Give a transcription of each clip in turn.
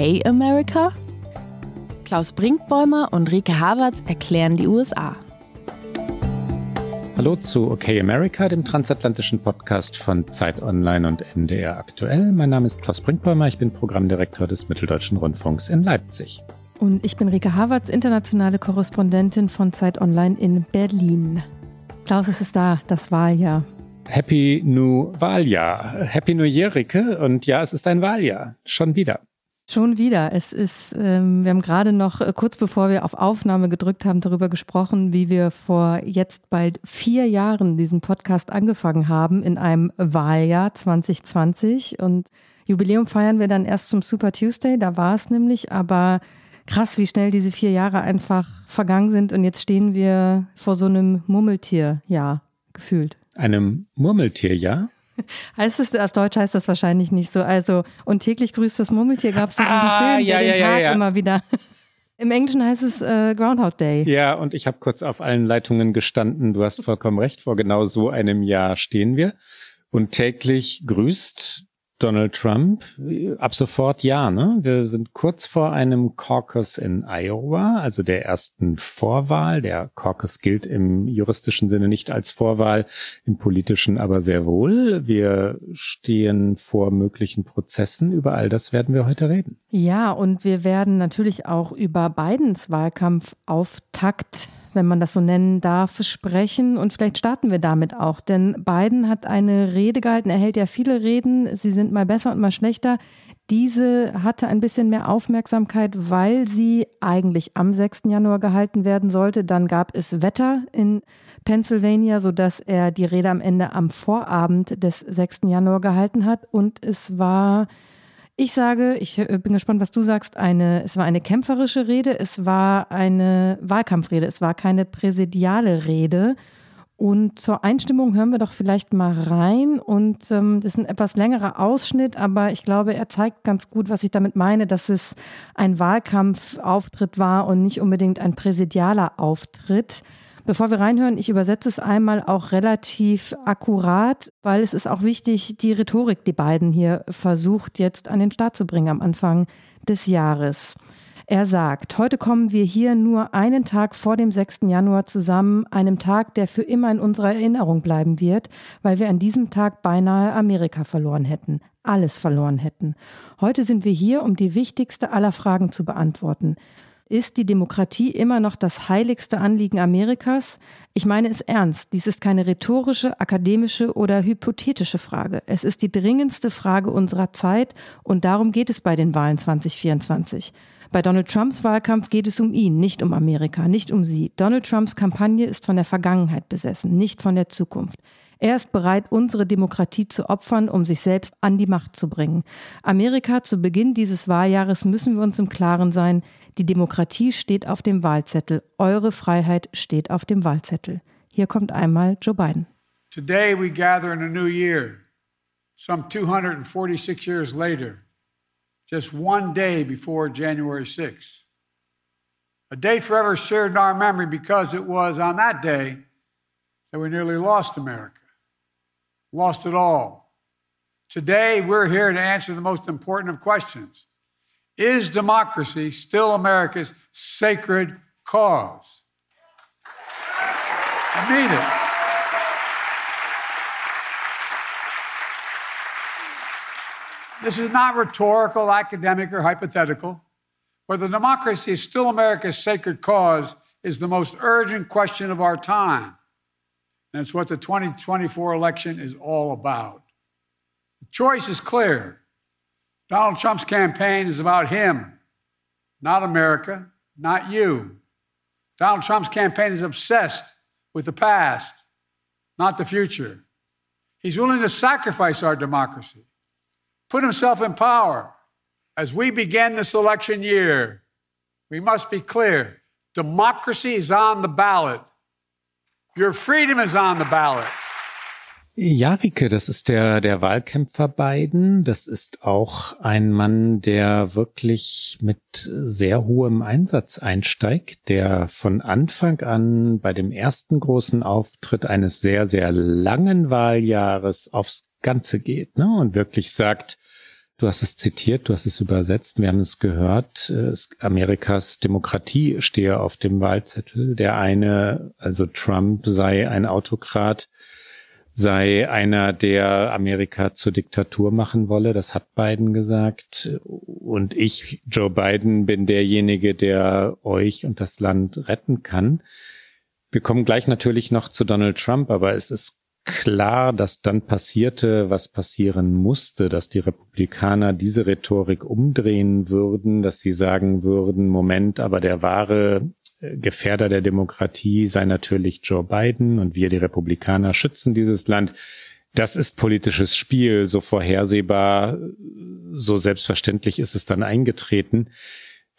Okay America? Klaus Brinkbäumer und Rike Havertz erklären die USA. Hallo zu OK America, dem transatlantischen Podcast von Zeit Online und NDR aktuell. Mein Name ist Klaus Brinkbäumer, ich bin Programmdirektor des Mitteldeutschen Rundfunks in Leipzig. Und ich bin Rike Havertz, internationale Korrespondentin von Zeit Online in Berlin. Klaus, es ist da, das Wahljahr. Happy New Wahljahr. Happy New Year, Rike. Und ja, es ist ein Wahljahr. Schon wieder. Schon wieder. Es ist, ähm, wir haben gerade noch äh, kurz bevor wir auf Aufnahme gedrückt haben, darüber gesprochen, wie wir vor jetzt bald vier Jahren diesen Podcast angefangen haben in einem Wahljahr 2020. Und Jubiläum feiern wir dann erst zum Super Tuesday. Da war es nämlich, aber krass, wie schnell diese vier Jahre einfach vergangen sind. Und jetzt stehen wir vor so einem Murmeltierjahr gefühlt. Einem Murmeltierjahr? Heißt es, auf Deutsch heißt das wahrscheinlich nicht so. Also, und täglich grüßt das Murmeltier gab es doch diesen ah, Film, ja, der den Tag ja. immer wieder. Im Englischen heißt es äh, Groundhog Day. Ja, und ich habe kurz auf allen Leitungen gestanden. Du hast vollkommen recht. Vor genau so einem Jahr stehen wir. Und täglich grüßt Donald Trump? Ab sofort ja, ne? Wir sind kurz vor einem Caucus in Iowa, also der ersten Vorwahl. Der Caucus gilt im juristischen Sinne nicht als Vorwahl, im politischen aber sehr wohl. Wir stehen vor möglichen Prozessen. Über all das werden wir heute reden. Ja, und wir werden natürlich auch über Bidens Wahlkampfauftakt wenn man das so nennen darf, sprechen. Und vielleicht starten wir damit auch. Denn Biden hat eine Rede gehalten, er hält ja viele Reden, sie sind mal besser und mal schlechter. Diese hatte ein bisschen mehr Aufmerksamkeit, weil sie eigentlich am 6. Januar gehalten werden sollte. Dann gab es Wetter in Pennsylvania, sodass er die Rede am Ende am Vorabend des 6. Januar gehalten hat. Und es war ich sage, ich äh, bin gespannt, was du sagst. Eine, es war eine kämpferische Rede, es war eine Wahlkampfrede, es war keine präsidiale Rede. Und zur Einstimmung hören wir doch vielleicht mal rein. Und ähm, das ist ein etwas längerer Ausschnitt, aber ich glaube, er zeigt ganz gut, was ich damit meine, dass es ein Wahlkampfauftritt war und nicht unbedingt ein präsidialer Auftritt. Bevor wir reinhören, ich übersetze es einmal auch relativ akkurat, weil es ist auch wichtig, die Rhetorik, die beiden hier versucht jetzt an den Start zu bringen am Anfang des Jahres. Er sagt, heute kommen wir hier nur einen Tag vor dem 6. Januar zusammen, einem Tag, der für immer in unserer Erinnerung bleiben wird, weil wir an diesem Tag beinahe Amerika verloren hätten, alles verloren hätten. Heute sind wir hier, um die wichtigste aller Fragen zu beantworten. Ist die Demokratie immer noch das heiligste Anliegen Amerikas? Ich meine es ernst. Dies ist keine rhetorische, akademische oder hypothetische Frage. Es ist die dringendste Frage unserer Zeit und darum geht es bei den Wahlen 2024. Bei Donald Trumps Wahlkampf geht es um ihn, nicht um Amerika, nicht um sie. Donald Trumps Kampagne ist von der Vergangenheit besessen, nicht von der Zukunft. Er ist bereit, unsere Demokratie zu opfern, um sich selbst an die Macht zu bringen. Amerika, zu Beginn dieses Wahljahres müssen wir uns im Klaren sein, die Demokratie steht auf dem Wahlzettel. Eure Freiheit steht auf dem Wahlzettel. Hier kommt einmal Joe Biden. Today we gather in a new year, some 246 years later, just one day before January 6th. A day forever shared in our memory because it was on that day that we nearly lost America, lost it all. Today we're here to answer the most important of questions is democracy still America's sacred cause? I mean it. This is not rhetorical, academic, or hypothetical. Whether democracy is still America's sacred cause is the most urgent question of our time. And it's what the 2024 election is all about. The choice is clear Donald Trump's campaign is about him, not America, not you. Donald Trump's campaign is obsessed with the past, not the future. He's willing to sacrifice our democracy, put himself in power. As we begin this election year, we must be clear democracy is on the ballot. Your freedom is on the ballot. Ja, Rike, das ist der, der Wahlkämpfer Biden. Das ist auch ein Mann, der wirklich mit sehr hohem Einsatz einsteigt, der von Anfang an bei dem ersten großen Auftritt eines sehr, sehr langen Wahljahres aufs Ganze geht, ne? Und wirklich sagt, Du hast es zitiert, du hast es übersetzt, wir haben es gehört. Amerikas Demokratie stehe auf dem Wahlzettel. Der eine, also Trump, sei ein Autokrat, sei einer, der Amerika zur Diktatur machen wolle. Das hat Biden gesagt. Und ich, Joe Biden, bin derjenige, der euch und das Land retten kann. Wir kommen gleich natürlich noch zu Donald Trump, aber es ist klar, dass dann passierte, was passieren musste, dass die Republikaner diese Rhetorik umdrehen würden, dass sie sagen würden, Moment, aber der wahre äh, Gefährder der Demokratie sei natürlich Joe Biden und wir, die Republikaner, schützen dieses Land. Das ist politisches Spiel, so vorhersehbar, so selbstverständlich ist es dann eingetreten.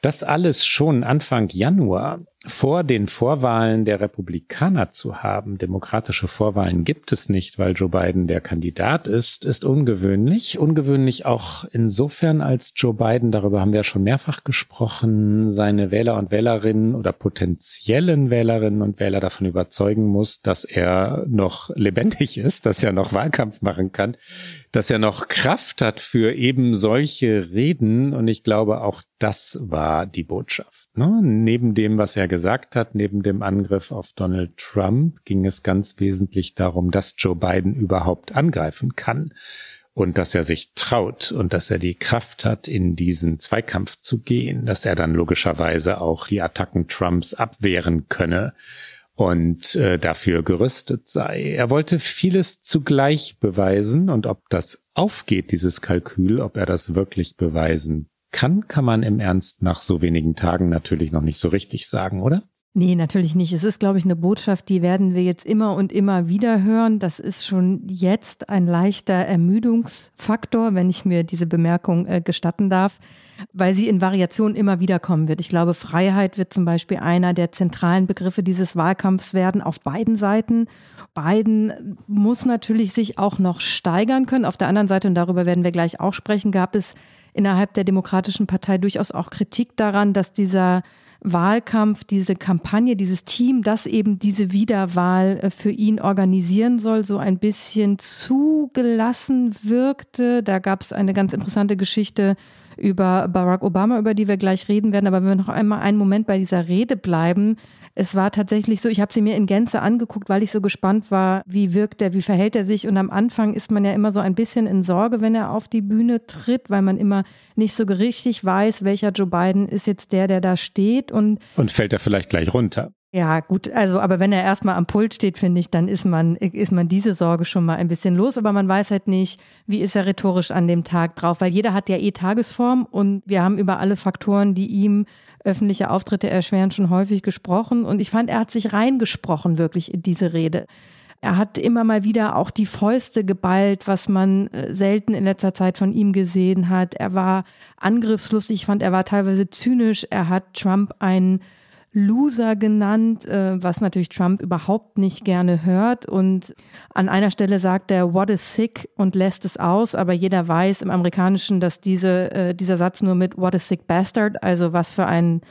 Das alles schon Anfang Januar vor den Vorwahlen der Republikaner zu haben, demokratische Vorwahlen gibt es nicht, weil Joe Biden der Kandidat ist, ist ungewöhnlich. Ungewöhnlich auch insofern, als Joe Biden, darüber haben wir ja schon mehrfach gesprochen, seine Wähler und Wählerinnen oder potenziellen Wählerinnen und Wähler davon überzeugen muss, dass er noch lebendig ist, dass er noch Wahlkampf machen kann, dass er noch Kraft hat für eben solche Reden. Und ich glaube, auch das war die Botschaft. Ne? Neben dem, was er gesagt hat, neben dem Angriff auf Donald Trump, ging es ganz wesentlich darum, dass Joe Biden überhaupt angreifen kann und dass er sich traut und dass er die Kraft hat, in diesen Zweikampf zu gehen, dass er dann logischerweise auch die Attacken Trumps abwehren könne und äh, dafür gerüstet sei. Er wollte vieles zugleich beweisen und ob das aufgeht, dieses Kalkül, ob er das wirklich beweisen kann, kann man im Ernst nach so wenigen Tagen natürlich noch nicht so richtig sagen, oder? Nee, natürlich nicht. Es ist, glaube ich, eine Botschaft, die werden wir jetzt immer und immer wieder hören. Das ist schon jetzt ein leichter Ermüdungsfaktor, wenn ich mir diese Bemerkung äh, gestatten darf, weil sie in Variationen immer wieder kommen wird. Ich glaube, Freiheit wird zum Beispiel einer der zentralen Begriffe dieses Wahlkampfs werden auf beiden Seiten. Biden muss natürlich sich auch noch steigern können. Auf der anderen Seite, und darüber werden wir gleich auch sprechen, gab es innerhalb der Demokratischen Partei durchaus auch Kritik daran, dass dieser Wahlkampf, diese Kampagne, dieses Team, das eben diese Wiederwahl äh, für ihn organisieren soll, so ein bisschen zugelassen wirkte. Da gab es eine ganz interessante Geschichte über Barack Obama, über die wir gleich reden werden. Aber wenn wir noch einmal einen Moment bei dieser Rede bleiben, es war tatsächlich so, ich habe sie mir in Gänze angeguckt, weil ich so gespannt war, wie wirkt er, wie verhält er sich. Und am Anfang ist man ja immer so ein bisschen in Sorge, wenn er auf die Bühne tritt, weil man immer nicht so richtig weiß, welcher Joe Biden ist jetzt der, der da steht. Und, und fällt er vielleicht gleich runter. Ja, gut, also aber wenn er erstmal am Pult steht, finde ich, dann ist man, ist man diese Sorge schon mal ein bisschen los, aber man weiß halt nicht, wie ist er rhetorisch an dem Tag drauf, weil jeder hat ja eh Tagesform und wir haben über alle Faktoren, die ihm öffentliche Auftritte erschweren, schon häufig gesprochen. Und ich fand, er hat sich reingesprochen wirklich in diese Rede. Er hat immer mal wieder auch die Fäuste geballt, was man äh, selten in letzter Zeit von ihm gesehen hat. Er war angriffslustig, ich fand, er war teilweise zynisch. Er hat Trump einen Loser genannt, äh, was natürlich Trump überhaupt nicht gerne hört. Und an einer Stelle sagt er, what is sick und lässt es aus. Aber jeder weiß im Amerikanischen, dass diese, äh, dieser Satz nur mit what is sick bastard, also was für ein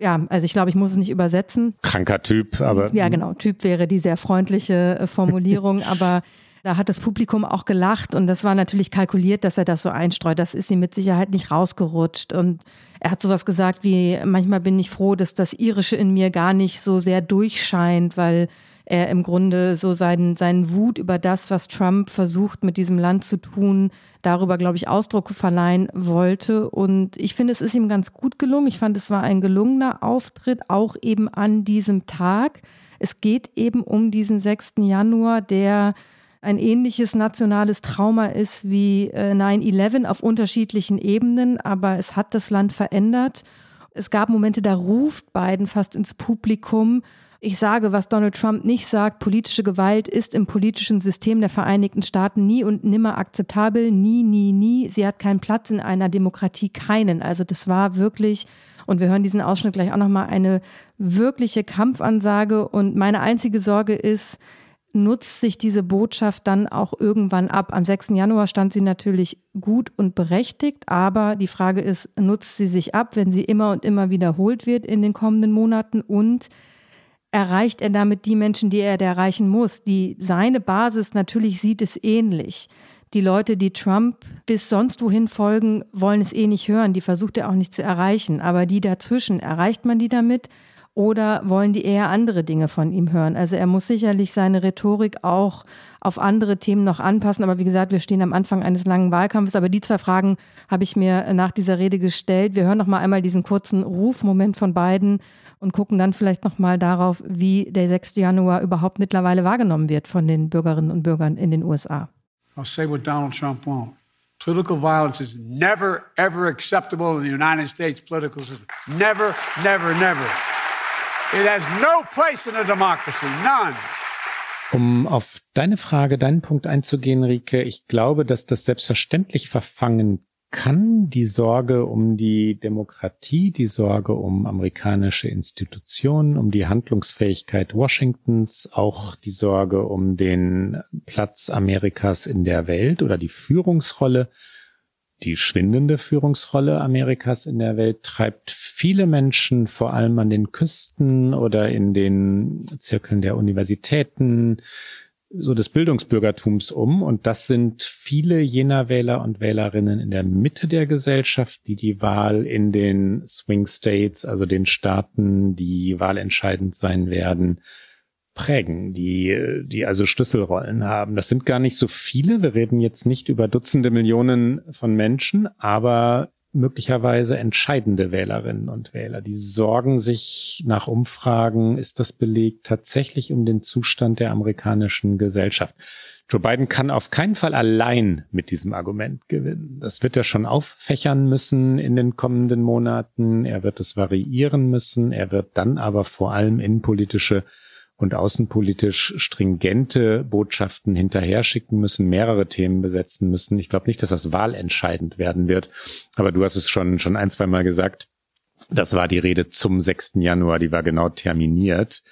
ja, also ich glaube, ich muss es nicht übersetzen. Kranker Typ, aber. Ja, genau. Typ wäre die sehr freundliche äh, Formulierung, aber da hat das Publikum auch gelacht und das war natürlich kalkuliert, dass er das so einstreut. Das ist ihm mit Sicherheit nicht rausgerutscht und er hat sowas gesagt wie, manchmal bin ich froh, dass das Irische in mir gar nicht so sehr durchscheint, weil er im Grunde so seinen, seinen Wut über das, was Trump versucht mit diesem Land zu tun, darüber, glaube ich, Ausdruck verleihen wollte. Und ich finde, es ist ihm ganz gut gelungen. Ich fand, es war ein gelungener Auftritt, auch eben an diesem Tag. Es geht eben um diesen 6. Januar, der ein ähnliches nationales Trauma ist wie 9-11 äh, auf unterschiedlichen Ebenen, aber es hat das Land verändert. Es gab Momente, da ruft Biden fast ins Publikum. Ich sage, was Donald Trump nicht sagt, politische Gewalt ist im politischen System der Vereinigten Staaten nie und nimmer akzeptabel, nie, nie, nie. Sie hat keinen Platz in einer Demokratie, keinen. Also das war wirklich, und wir hören diesen Ausschnitt gleich auch nochmal, eine wirkliche Kampfansage. Und meine einzige Sorge ist, nutzt sich diese Botschaft dann auch irgendwann ab. Am 6. Januar stand sie natürlich gut und berechtigt, aber die Frage ist, nutzt sie sich ab, wenn sie immer und immer wiederholt wird in den kommenden Monaten und erreicht er damit die Menschen, die er erreichen muss? Die, seine Basis natürlich sieht es ähnlich. die Leute, die Trump bis sonst wohin folgen, wollen es eh nicht hören. Die versucht er auch nicht zu erreichen. Aber die dazwischen, erreicht man die damit? Oder wollen die eher andere Dinge von ihm hören? Also er muss sicherlich seine Rhetorik auch auf andere Themen noch anpassen. Aber wie gesagt, wir stehen am Anfang eines langen Wahlkampfes. Aber die zwei Fragen habe ich mir nach dieser Rede gestellt. Wir hören noch mal einmal diesen kurzen Rufmoment von beiden und gucken dann vielleicht noch mal darauf, wie der 6. Januar überhaupt mittlerweile wahrgenommen wird von den Bürgerinnen und Bürgern in den USA. I'll say what Donald Trump won't. Political violence is never, ever acceptable in the United States political system. Never, never, never. It has no place in a democracy. None. Um auf deine Frage, deinen Punkt einzugehen, Rike, ich glaube, dass das selbstverständlich verfangen kann die Sorge um die Demokratie, die Sorge um amerikanische Institutionen, um die Handlungsfähigkeit Washingtons, auch die Sorge um den Platz Amerikas in der Welt oder die Führungsrolle, die schwindende Führungsrolle Amerikas in der Welt treibt viele Menschen vor allem an den Küsten oder in den Zirkeln der Universitäten, so des Bildungsbürgertums um. Und das sind viele jener Wähler und Wählerinnen in der Mitte der Gesellschaft, die die Wahl in den Swing States, also den Staaten, die wahlentscheidend sein werden, prägen, die, die also Schlüsselrollen haben. Das sind gar nicht so viele. Wir reden jetzt nicht über Dutzende Millionen von Menschen, aber möglicherweise entscheidende Wählerinnen und Wähler. Die sorgen sich nach Umfragen, ist das belegt, tatsächlich um den Zustand der amerikanischen Gesellschaft. Joe Biden kann auf keinen Fall allein mit diesem Argument gewinnen. Das wird er schon auffächern müssen in den kommenden Monaten. Er wird es variieren müssen. Er wird dann aber vor allem innenpolitische und außenpolitisch stringente Botschaften hinterher schicken müssen, mehrere Themen besetzen müssen. Ich glaube nicht, dass das wahlentscheidend werden wird. Aber du hast es schon, schon ein, zwei Mal gesagt. Das war die Rede zum 6. Januar, die war genau terminiert.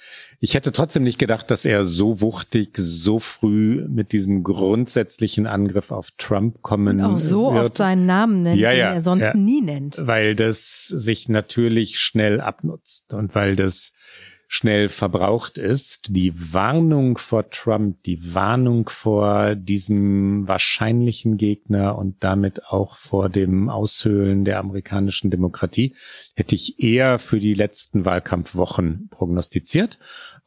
Ich hätte trotzdem nicht gedacht, dass er so wuchtig, so früh mit diesem grundsätzlichen Angriff auf Trump kommen und auch so wird. oft seinen Namen nennt, ja, ja, den er sonst ja, nie nennt. Weil das sich natürlich schnell abnutzt und weil das schnell verbraucht ist. Die Warnung vor Trump, die Warnung vor diesem wahrscheinlichen Gegner und damit auch vor dem Aushöhlen der amerikanischen Demokratie hätte ich eher für die letzten Wahlkampfwochen prognostiziert.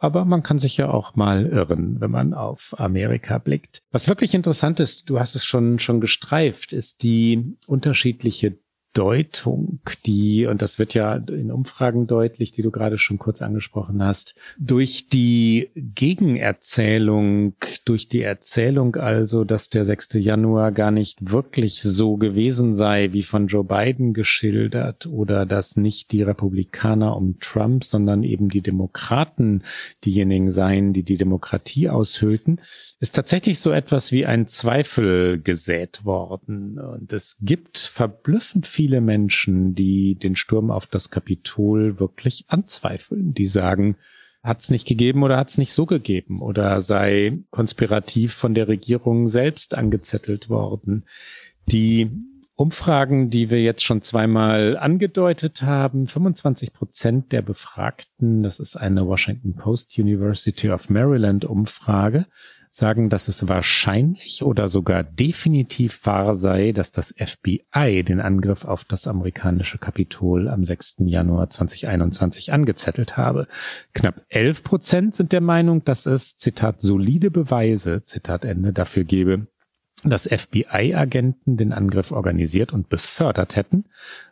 Aber man kann sich ja auch mal irren, wenn man auf Amerika blickt. Was wirklich interessant ist, du hast es schon, schon gestreift, ist die unterschiedliche Deutung, die, und das wird ja in Umfragen deutlich, die du gerade schon kurz angesprochen hast, durch die Gegenerzählung, durch die Erzählung also, dass der 6. Januar gar nicht wirklich so gewesen sei, wie von Joe Biden geschildert, oder dass nicht die Republikaner um Trump, sondern eben die Demokraten diejenigen seien, die die Demokratie aushöhlten, ist tatsächlich so etwas wie ein Zweifel gesät worden. Und es gibt verblüffend viele Menschen, die den Sturm auf das Kapitol wirklich anzweifeln, die sagen, hat es nicht gegeben oder hat es nicht so gegeben oder sei konspirativ von der Regierung selbst angezettelt worden. Die Umfragen, die wir jetzt schon zweimal angedeutet haben, 25 Prozent der Befragten, das ist eine Washington Post University of Maryland Umfrage, sagen, dass es wahrscheinlich oder sogar definitiv wahr sei, dass das FBI den Angriff auf das amerikanische Kapitol am 6. Januar 2021 angezettelt habe. Knapp 11 Prozent sind der Meinung, dass es, Zitat, solide Beweise, Zitat Ende, dafür gebe, dass FBI-Agenten den Angriff organisiert und befördert hätten,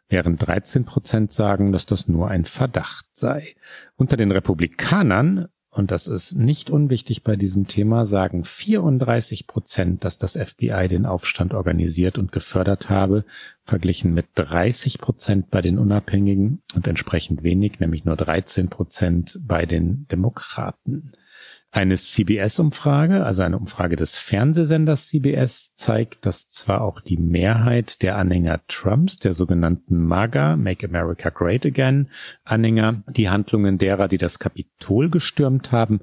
während 13 Prozent sagen, dass das nur ein Verdacht sei. Unter den Republikanern und das ist nicht unwichtig bei diesem Thema, sagen 34 Prozent, dass das FBI den Aufstand organisiert und gefördert habe, verglichen mit 30 Prozent bei den Unabhängigen und entsprechend wenig, nämlich nur 13 Prozent bei den Demokraten. Eine CBS-Umfrage, also eine Umfrage des Fernsehsenders CBS, zeigt, dass zwar auch die Mehrheit der Anhänger Trumps, der sogenannten MAGA, Make America Great Again, Anhänger, die Handlungen derer, die das Kapitol gestürmt haben,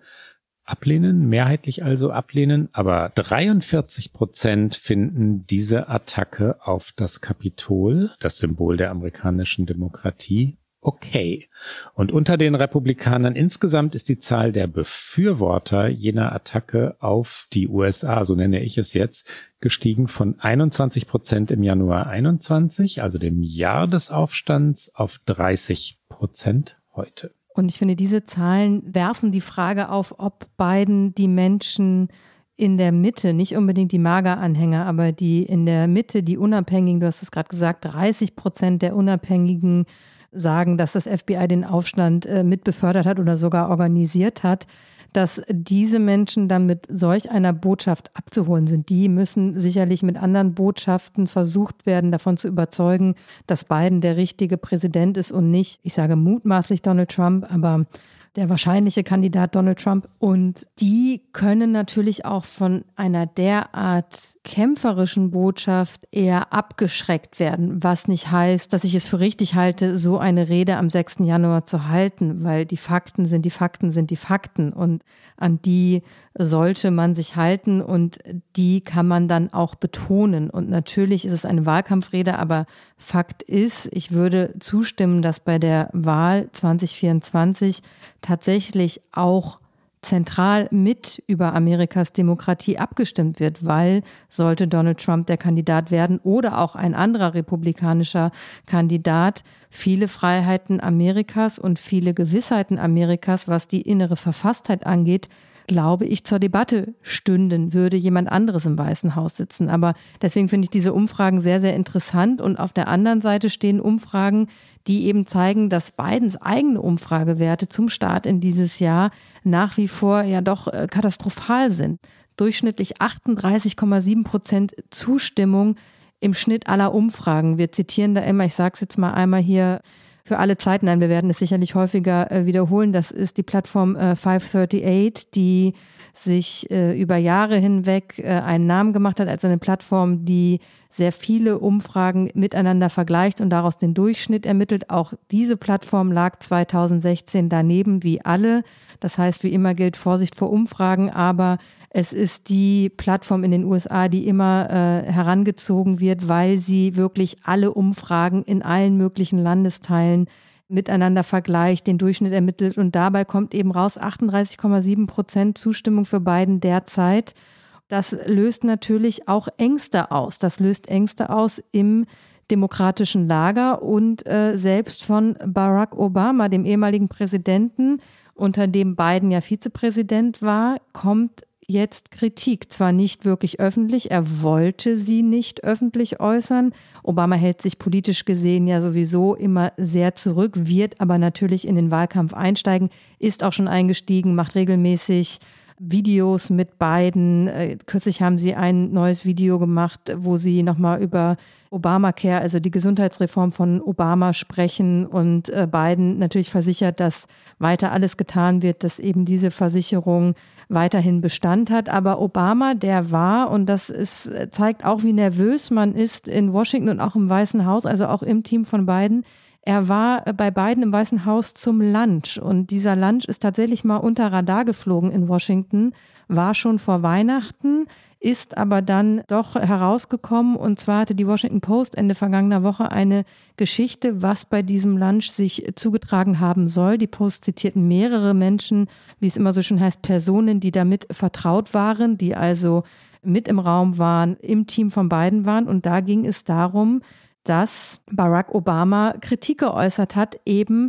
ablehnen, mehrheitlich also ablehnen, aber 43 Prozent finden diese Attacke auf das Kapitol, das Symbol der amerikanischen Demokratie, okay. Und unter den Republikanern insgesamt ist die Zahl der Befürworter jener Attacke auf die USA, so nenne ich es jetzt, gestiegen von 21 Prozent im Januar 21, also dem Jahr des Aufstands, auf 30 Prozent heute. Und ich finde, diese Zahlen werfen die Frage auf, ob Biden die Menschen in der Mitte, nicht unbedingt die Mager-Anhänger, aber die in der Mitte, die Unabhängigen, du hast es gerade gesagt, 30 Prozent der Unabhängigen sagen, dass das FBI den Aufstand äh, mit befördert hat oder sogar organisiert hat, dass diese Menschen dann mit solch einer Botschaft abzuholen sind. Die müssen sicherlich mit anderen Botschaften versucht werden, davon zu überzeugen, dass Biden der richtige Präsident ist und nicht, ich sage mutmaßlich Donald Trump, aber der wahrscheinliche Kandidat Donald Trump. Und die können natürlich auch von einer derart kämpferischen Botschaft eher abgeschreckt werden, was nicht heißt, dass ich es für richtig halte, so eine Rede am 6. Januar zu halten, weil die Fakten sind die Fakten sind die Fakten und an die sollte man sich halten und die kann man dann auch betonen. Und natürlich ist es eine Wahlkampfrede, aber Fakt ist, ich würde zustimmen, dass bei der Wahl 2024 tatsächlich auch zentral mit über Amerikas Demokratie abgestimmt wird, weil sollte Donald Trump der Kandidat werden oder auch ein anderer republikanischer Kandidat, viele Freiheiten Amerikas und viele Gewissheiten Amerikas, was die innere Verfasstheit angeht, glaube ich, zur Debatte stünden, würde jemand anderes im Weißen Haus sitzen. Aber deswegen finde ich diese Umfragen sehr, sehr interessant. Und auf der anderen Seite stehen Umfragen, die eben zeigen, dass Bidens eigene Umfragewerte zum Start in dieses Jahr nach wie vor ja doch äh, katastrophal sind. Durchschnittlich 38,7 Prozent Zustimmung im Schnitt aller Umfragen. Wir zitieren da immer, ich sage es jetzt mal einmal hier, für alle Zeiten ein. Wir werden es sicherlich häufiger äh, wiederholen. Das ist die Plattform äh, 538, die sich äh, über Jahre hinweg äh, einen Namen gemacht hat als eine Plattform, die sehr viele Umfragen miteinander vergleicht und daraus den Durchschnitt ermittelt. Auch diese Plattform lag 2016 daneben wie alle. Das heißt, wie immer gilt Vorsicht vor Umfragen, aber es ist die Plattform in den USA, die immer äh, herangezogen wird, weil sie wirklich alle Umfragen in allen möglichen Landesteilen miteinander vergleicht, den Durchschnitt ermittelt und dabei kommt eben raus 38,7 Prozent Zustimmung für Biden derzeit. Das löst natürlich auch Ängste aus. Das löst Ängste aus im demokratischen Lager und äh, selbst von Barack Obama, dem ehemaligen Präsidenten, unter dem Biden ja Vizepräsident war, kommt jetzt Kritik. Zwar nicht wirklich öffentlich, er wollte sie nicht öffentlich äußern. Obama hält sich politisch gesehen ja sowieso immer sehr zurück, wird aber natürlich in den Wahlkampf einsteigen, ist auch schon eingestiegen, macht regelmäßig Videos mit beiden. Äh, kürzlich haben sie ein neues Video gemacht, wo sie nochmal über Obamacare, also die Gesundheitsreform von Obama sprechen und äh, Biden natürlich versichert, dass weiter alles getan wird, dass eben diese Versicherung weiterhin Bestand hat. Aber Obama, der war, und das ist, zeigt auch, wie nervös man ist in Washington und auch im Weißen Haus, also auch im Team von Biden. Er war bei Biden im Weißen Haus zum Lunch und dieser Lunch ist tatsächlich mal unter Radar geflogen in Washington, war schon vor Weihnachten ist aber dann doch herausgekommen. Und zwar hatte die Washington Post Ende vergangener Woche eine Geschichte, was bei diesem Lunch sich zugetragen haben soll. Die Post zitierten mehrere Menschen, wie es immer so schön heißt, Personen, die damit vertraut waren, die also mit im Raum waren, im Team von beiden waren. Und da ging es darum, dass Barack Obama Kritik geäußert hat, eben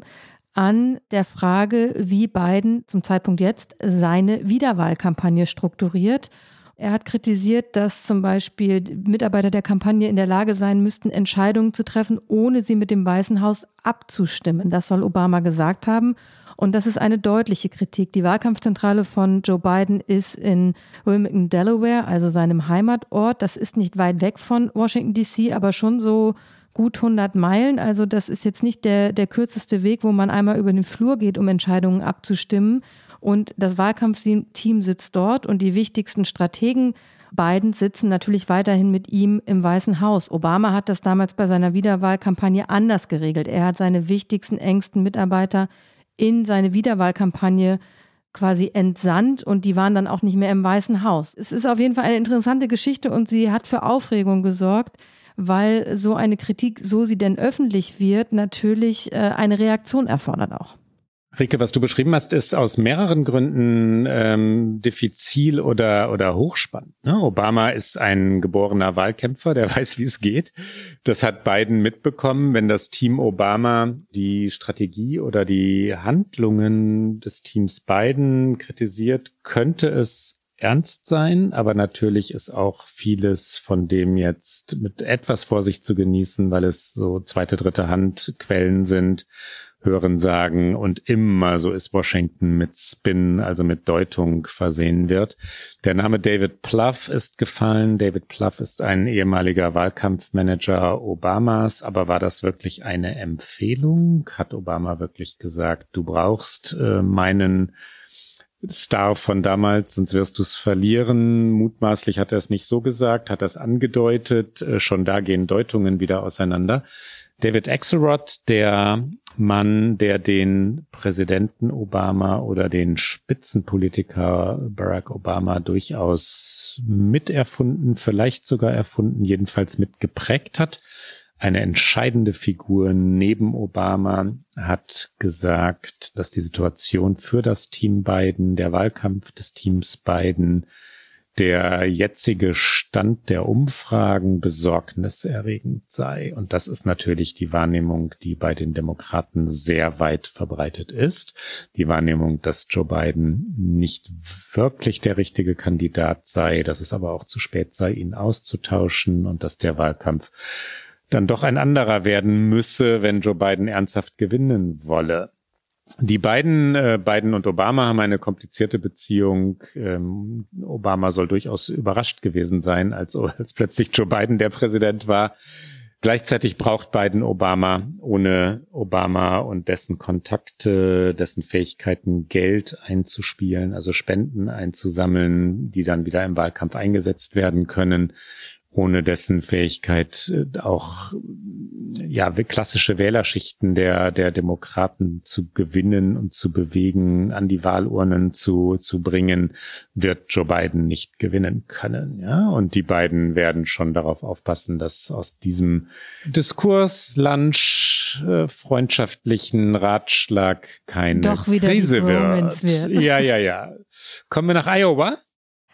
an der Frage, wie Biden zum Zeitpunkt jetzt seine Wiederwahlkampagne strukturiert. Er hat kritisiert, dass zum Beispiel Mitarbeiter der Kampagne in der Lage sein müssten, Entscheidungen zu treffen, ohne sie mit dem Weißen Haus abzustimmen. Das soll Obama gesagt haben. Und das ist eine deutliche Kritik. Die Wahlkampfzentrale von Joe Biden ist in Wilmington, Delaware, also seinem Heimatort. Das ist nicht weit weg von Washington, DC, aber schon so gut 100 Meilen. Also das ist jetzt nicht der, der kürzeste Weg, wo man einmal über den Flur geht, um Entscheidungen abzustimmen. Und das Wahlkampfteam sitzt dort und die wichtigsten Strategen Biden sitzen natürlich weiterhin mit ihm im Weißen Haus. Obama hat das damals bei seiner Wiederwahlkampagne anders geregelt. Er hat seine wichtigsten, engsten Mitarbeiter in seine Wiederwahlkampagne quasi entsandt und die waren dann auch nicht mehr im Weißen Haus. Es ist auf jeden Fall eine interessante Geschichte und sie hat für Aufregung gesorgt, weil so eine Kritik, so sie denn öffentlich wird, natürlich äh, eine Reaktion erfordert auch. Rike, was du beschrieben hast, ist aus mehreren Gründen ähm, diffizil oder, oder hochspannend. Ne? Obama ist ein geborener Wahlkämpfer, der weiß, wie es geht. Das hat Biden mitbekommen. Wenn das Team Obama die Strategie oder die Handlungen des Teams Biden kritisiert, könnte es ernst sein, aber natürlich ist auch vieles von dem jetzt mit etwas Vorsicht zu genießen, weil es so zweite, dritte Hand Quellen sind Hören sagen und immer, so ist Washington mit Spin, also mit Deutung versehen wird. Der Name David Plough ist gefallen. David Plough ist ein ehemaliger Wahlkampfmanager Obamas, aber war das wirklich eine Empfehlung? Hat Obama wirklich gesagt, du brauchst äh, meinen Star von damals, sonst wirst du es verlieren. Mutmaßlich hat er es nicht so gesagt, hat es angedeutet. Äh, schon da gehen Deutungen wieder auseinander. David Axelrod, der Mann, der den Präsidenten Obama oder den Spitzenpolitiker Barack Obama durchaus miterfunden, vielleicht sogar erfunden, jedenfalls mitgeprägt hat. Eine entscheidende Figur neben Obama hat gesagt, dass die Situation für das Team Biden, der Wahlkampf des Teams Biden der jetzige Stand der Umfragen besorgniserregend sei. Und das ist natürlich die Wahrnehmung, die bei den Demokraten sehr weit verbreitet ist. Die Wahrnehmung, dass Joe Biden nicht wirklich der richtige Kandidat sei, dass es aber auch zu spät sei, ihn auszutauschen und dass der Wahlkampf dann doch ein anderer werden müsse, wenn Joe Biden ernsthaft gewinnen wolle. Die beiden, äh, Biden und Obama haben eine komplizierte Beziehung. Ähm, Obama soll durchaus überrascht gewesen sein, als, als plötzlich Joe Biden der Präsident war. Gleichzeitig braucht Biden Obama. Ohne Obama und dessen Kontakte, dessen Fähigkeiten, Geld einzuspielen, also Spenden einzusammeln, die dann wieder im Wahlkampf eingesetzt werden können, ohne dessen Fähigkeit äh, auch ja klassische Wählerschichten der der Demokraten zu gewinnen und zu bewegen, an die Wahlurnen zu zu bringen, wird Joe Biden nicht gewinnen können. Ja, und die beiden werden schon darauf aufpassen, dass aus diesem Diskurs Lunch äh, freundschaftlichen Ratschlag keine Doch wieder Krise wird. wird. Ja, ja, ja. Kommen wir nach Iowa.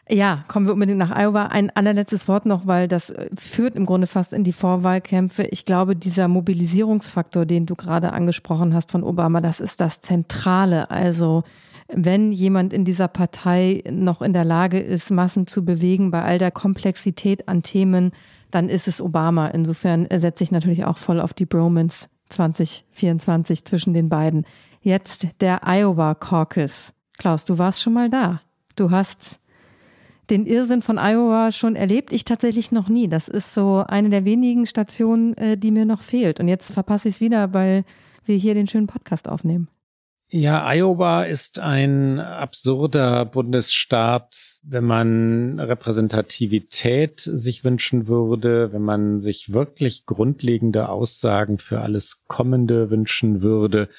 Ja, kommen wir unbedingt nach Iowa. Ein allerletztes Wort noch, weil das äh, führt im Grunde fast in die Vorwahlkämpfe. Ich glaube, dieser Mobilisierungsfaktor, den du gerade angesprochen hast von Obama, das ist das Zentrale. Also wenn jemand in dieser Partei noch in der Lage ist, Massen zu bewegen bei all der Komplexität an Themen, dann ist es Obama. Insofern setze ich natürlich auch voll auf die Bromance 2024 zwischen den beiden. Jetzt der Iowa Caucus. Klaus, du warst schon mal da. Du hast den Irrsinn von Iowa schon erlebt. Ich tatsächlich noch nie. Das ist so eine der wenigen Stationen, äh, die mir noch fehlt. Und jetzt verpasse ich es wieder, weil wir hier den schönen Podcast aufnehmen. Ja, Iowa ist ein absurder Bundesstaat, wenn man Repräsentativität sich wünschen würde, wenn man sich wirklich grundlegende Aussagen für alles Kommende wünschen würde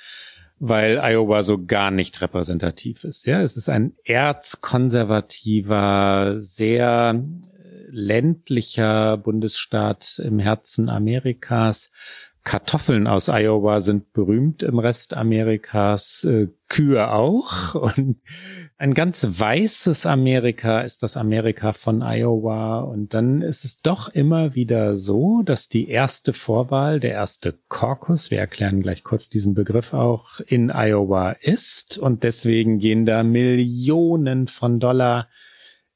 weil Iowa so gar nicht repräsentativ ist. Ja, es ist ein erzkonservativer, sehr ländlicher Bundesstaat im Herzen Amerikas Kartoffeln aus Iowa sind berühmt im Rest Amerikas, äh, Kühe auch. Und ein ganz weißes Amerika ist das Amerika von Iowa. Und dann ist es doch immer wieder so, dass die erste Vorwahl, der erste Caucus, wir erklären gleich kurz diesen Begriff auch, in Iowa ist. Und deswegen gehen da Millionen von Dollar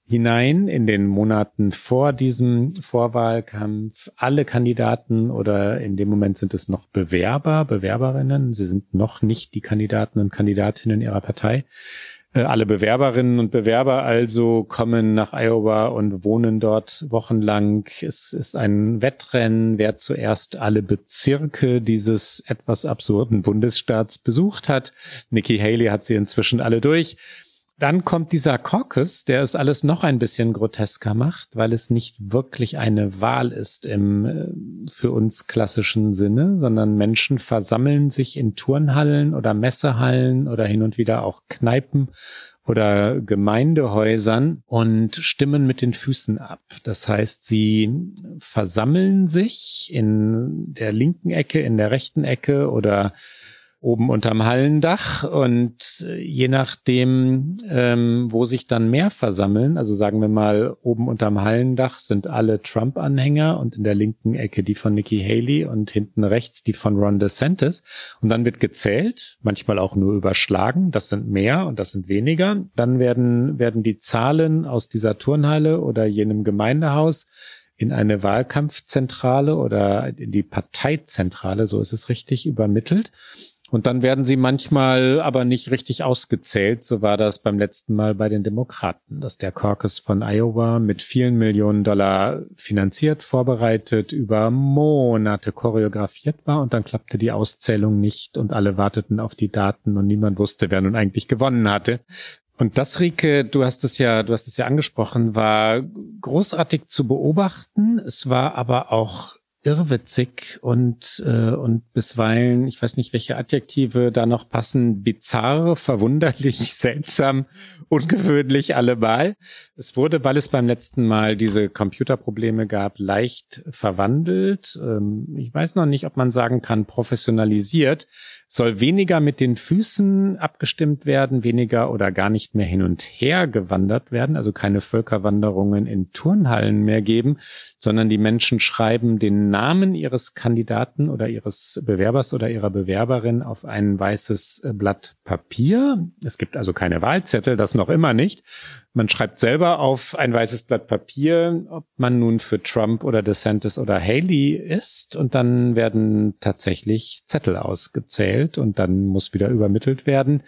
hinein in den Monaten vor diesem Vorwahlkampf alle Kandidaten oder in dem Moment sind es noch Bewerber, Bewerberinnen. Sie sind noch nicht die Kandidaten und Kandidatinnen ihrer Partei. Äh, alle Bewerberinnen und Bewerber also kommen nach Iowa und wohnen dort wochenlang. Es ist ein Wettrennen, wer zuerst alle Bezirke dieses etwas absurden Bundesstaats besucht hat. Nikki Haley hat sie inzwischen alle durch. Dann kommt dieser Caucus, der es alles noch ein bisschen grotesker macht, weil es nicht wirklich eine Wahl ist im äh, für uns klassischen Sinne, sondern Menschen versammeln sich in Turnhallen oder Messehallen oder hin und wieder auch Kneipen oder Gemeindehäusern und stimmen mit den Füßen ab. Das heißt, sie versammeln sich in der linken Ecke, in der rechten Ecke oder oben unterm Hallendach. Und äh, je nachdem, ähm, wo sich dann mehr versammeln, also sagen wir mal, oben unterm Hallendach sind alle Trump-Anhänger und in der linken Ecke die von Nikki Haley und hinten rechts die von Ron DeSantis. Und dann wird gezählt, manchmal auch nur überschlagen, das sind mehr und das sind weniger, dann werden, werden die Zahlen aus dieser Turnhalle oder jenem Gemeindehaus in eine Wahlkampfzentrale oder in die Parteizentrale, so ist es richtig, übermittelt. Und dann werden sie manchmal aber nicht richtig ausgezählt. So war das beim letzten Mal bei den Demokraten, dass der Caucus von Iowa mit vielen Millionen Dollar finanziert, vorbereitet, über Monate choreografiert war und dann klappte die Auszählung nicht und alle warteten auf die Daten und niemand wusste, wer nun eigentlich gewonnen hatte. Und das, Rike, du hast es ja, du hast es ja angesprochen, war großartig zu beobachten. Es war aber auch irrwitzig und, äh, und bisweilen, ich weiß nicht, welche Adjektive da noch passen, bizarr, verwunderlich, seltsam, ungewöhnlich allemal. Es wurde, weil es beim letzten Mal diese Computerprobleme gab, leicht verwandelt. Ähm, ich weiß noch nicht, ob man sagen kann, professionalisiert. Soll weniger mit den Füßen abgestimmt werden, weniger oder gar nicht mehr hin und her gewandert werden, also keine Völkerwanderungen in Turnhallen mehr geben, sondern die Menschen schreiben den Namen ihres Kandidaten oder ihres Bewerbers oder ihrer Bewerberin auf ein weißes äh, Blatt Papier. Es gibt also keine Wahlzettel, das noch immer nicht. Man schreibt selber auf ein weißes Blatt Papier, ob man nun für Trump oder DeSantis oder Haley ist und dann werden tatsächlich Zettel ausgezählt und dann muss wieder übermittelt werden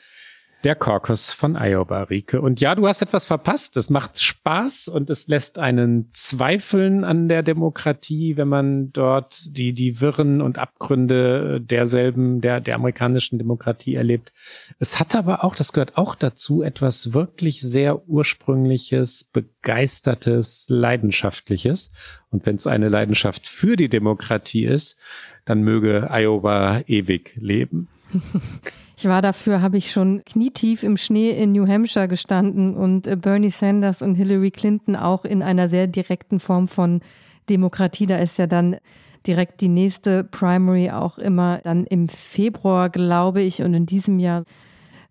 der Caucus von Iowa, Rike. Und ja, du hast etwas verpasst. Es macht Spaß und es lässt einen zweifeln an der Demokratie, wenn man dort die, die Wirren und Abgründe derselben, der, der amerikanischen Demokratie erlebt. Es hat aber auch, das gehört auch dazu, etwas wirklich sehr ursprüngliches, begeistertes, leidenschaftliches. Und wenn es eine Leidenschaft für die Demokratie ist, dann möge Iowa ewig leben. Ich war dafür, habe ich schon knietief im Schnee in New Hampshire gestanden und äh, Bernie Sanders und Hillary Clinton auch in einer sehr direkten Form von Demokratie. Da ist ja dann direkt die nächste Primary auch immer dann im Februar, glaube ich, und in diesem Jahr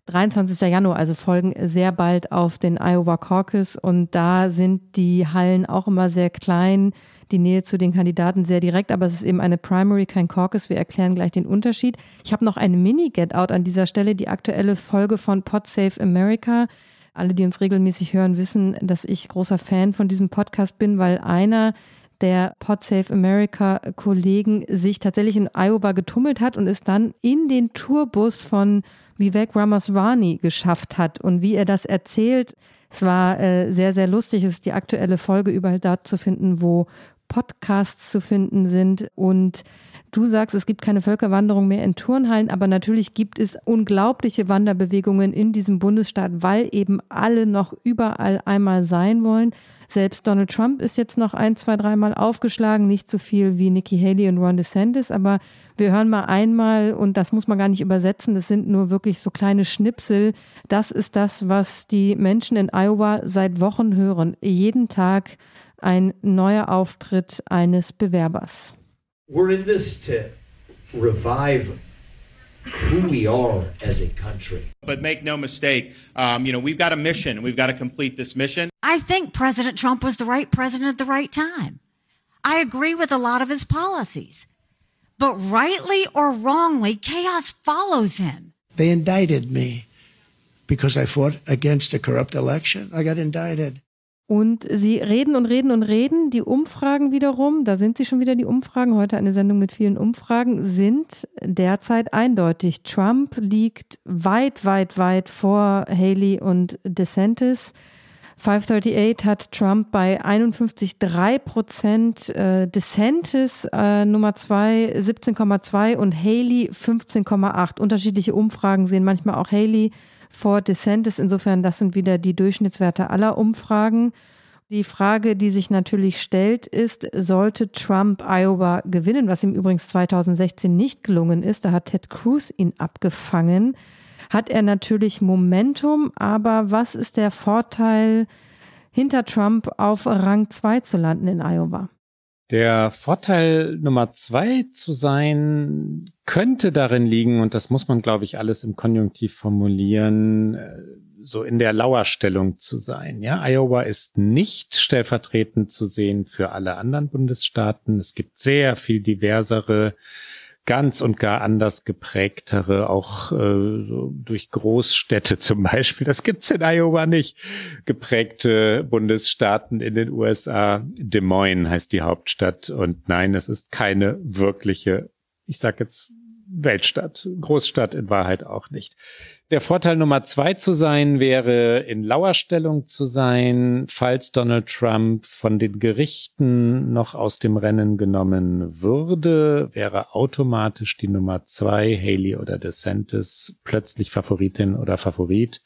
23. Januar, also folgen sehr bald auf den Iowa Caucus und da sind die Hallen auch immer sehr klein die Nähe zu den Kandidaten sehr direkt, aber es ist eben eine Primary, kein Caucus. Wir erklären gleich den Unterschied. Ich habe noch eine Mini-Get-Out an dieser Stelle, die aktuelle Folge von Pod Save America. Alle, die uns regelmäßig hören, wissen, dass ich großer Fan von diesem Podcast bin, weil einer der Pod Save America Kollegen sich tatsächlich in Iowa getummelt hat und es dann in den Tourbus von Vivek Ramaswamy geschafft hat. Und wie er das erzählt, es war äh, sehr, sehr lustig. Es ist die aktuelle Folge überall dort zu finden, wo Podcasts zu finden sind. Und du sagst, es gibt keine Völkerwanderung mehr in Turnhallen, aber natürlich gibt es unglaubliche Wanderbewegungen in diesem Bundesstaat, weil eben alle noch überall einmal sein wollen. Selbst Donald Trump ist jetzt noch ein, zwei, dreimal aufgeschlagen, nicht so viel wie Nikki Haley und Ron DeSantis, aber wir hören mal einmal, und das muss man gar nicht übersetzen, das sind nur wirklich so kleine Schnipsel. Das ist das, was die Menschen in Iowa seit Wochen hören. Jeden Tag ein neuer Auftritt eines Bewerbers. We're in this to revive who we are as a country. But make no mistake, um, you know, we've got a mission. We've got to complete this mission. I think President Trump was the right president at the right time. I agree with a lot of his policies. But rightly or wrongly, chaos follows him. They indicted me because I fought against a corrupt election. I got indicted. Und sie reden und reden und reden. Die Umfragen wiederum, da sind sie schon wieder die Umfragen, heute eine Sendung mit vielen Umfragen, sind derzeit eindeutig. Trump liegt weit, weit, weit vor Haley und DeSantis. 538 hat Trump bei 51,3 Prozent, äh, DeSantis äh, Nummer 2 17,2 und Haley 15,8. Unterschiedliche Umfragen sehen manchmal auch Haley vor DeSantis. Insofern, das sind wieder die Durchschnittswerte aller Umfragen. Die Frage, die sich natürlich stellt, ist, sollte Trump Iowa gewinnen, was ihm übrigens 2016 nicht gelungen ist, da hat Ted Cruz ihn abgefangen, hat er natürlich Momentum, aber was ist der Vorteil, hinter Trump auf Rang 2 zu landen in Iowa? Der Vorteil Nummer zwei zu sein, könnte darin liegen, und das muss man, glaube ich, alles im Konjunktiv formulieren, äh, so in der Lauerstellung zu sein. Ja, Iowa ist nicht stellvertretend zu sehen für alle anderen Bundesstaaten. Es gibt sehr viel diversere ganz und gar anders geprägtere, auch äh, so durch Großstädte zum Beispiel, das gibt's in Iowa nicht, geprägte Bundesstaaten in den USA. Des Moines heißt die Hauptstadt und nein, es ist keine wirkliche, ich sag jetzt Weltstadt, Großstadt in Wahrheit auch nicht. Der Vorteil Nummer zwei zu sein wäre, in Lauerstellung zu sein, falls Donald Trump von den Gerichten noch aus dem Rennen genommen würde, wäre automatisch die Nummer zwei, Haley oder DeSantis, plötzlich Favoritin oder Favorit.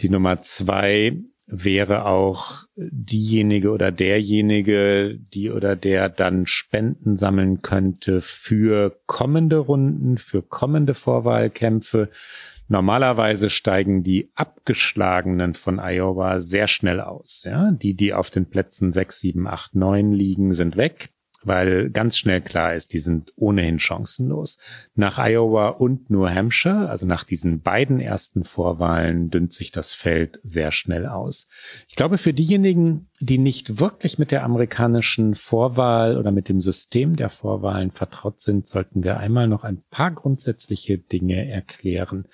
Die Nummer zwei wäre auch diejenige oder derjenige, die oder der dann Spenden sammeln könnte für kommende Runden, für kommende Vorwahlkämpfe. Normalerweise steigen die Abgeschlagenen von Iowa sehr schnell aus. Ja? Die, die auf den Plätzen 6, 7, 8, 9 liegen, sind weg weil ganz schnell klar ist, die sind ohnehin chancenlos. Nach Iowa und New Hampshire, also nach diesen beiden ersten Vorwahlen, dünnt sich das Feld sehr schnell aus. Ich glaube, für diejenigen, die nicht wirklich mit der amerikanischen Vorwahl oder mit dem System der Vorwahlen vertraut sind, sollten wir einmal noch ein paar grundsätzliche Dinge erklären.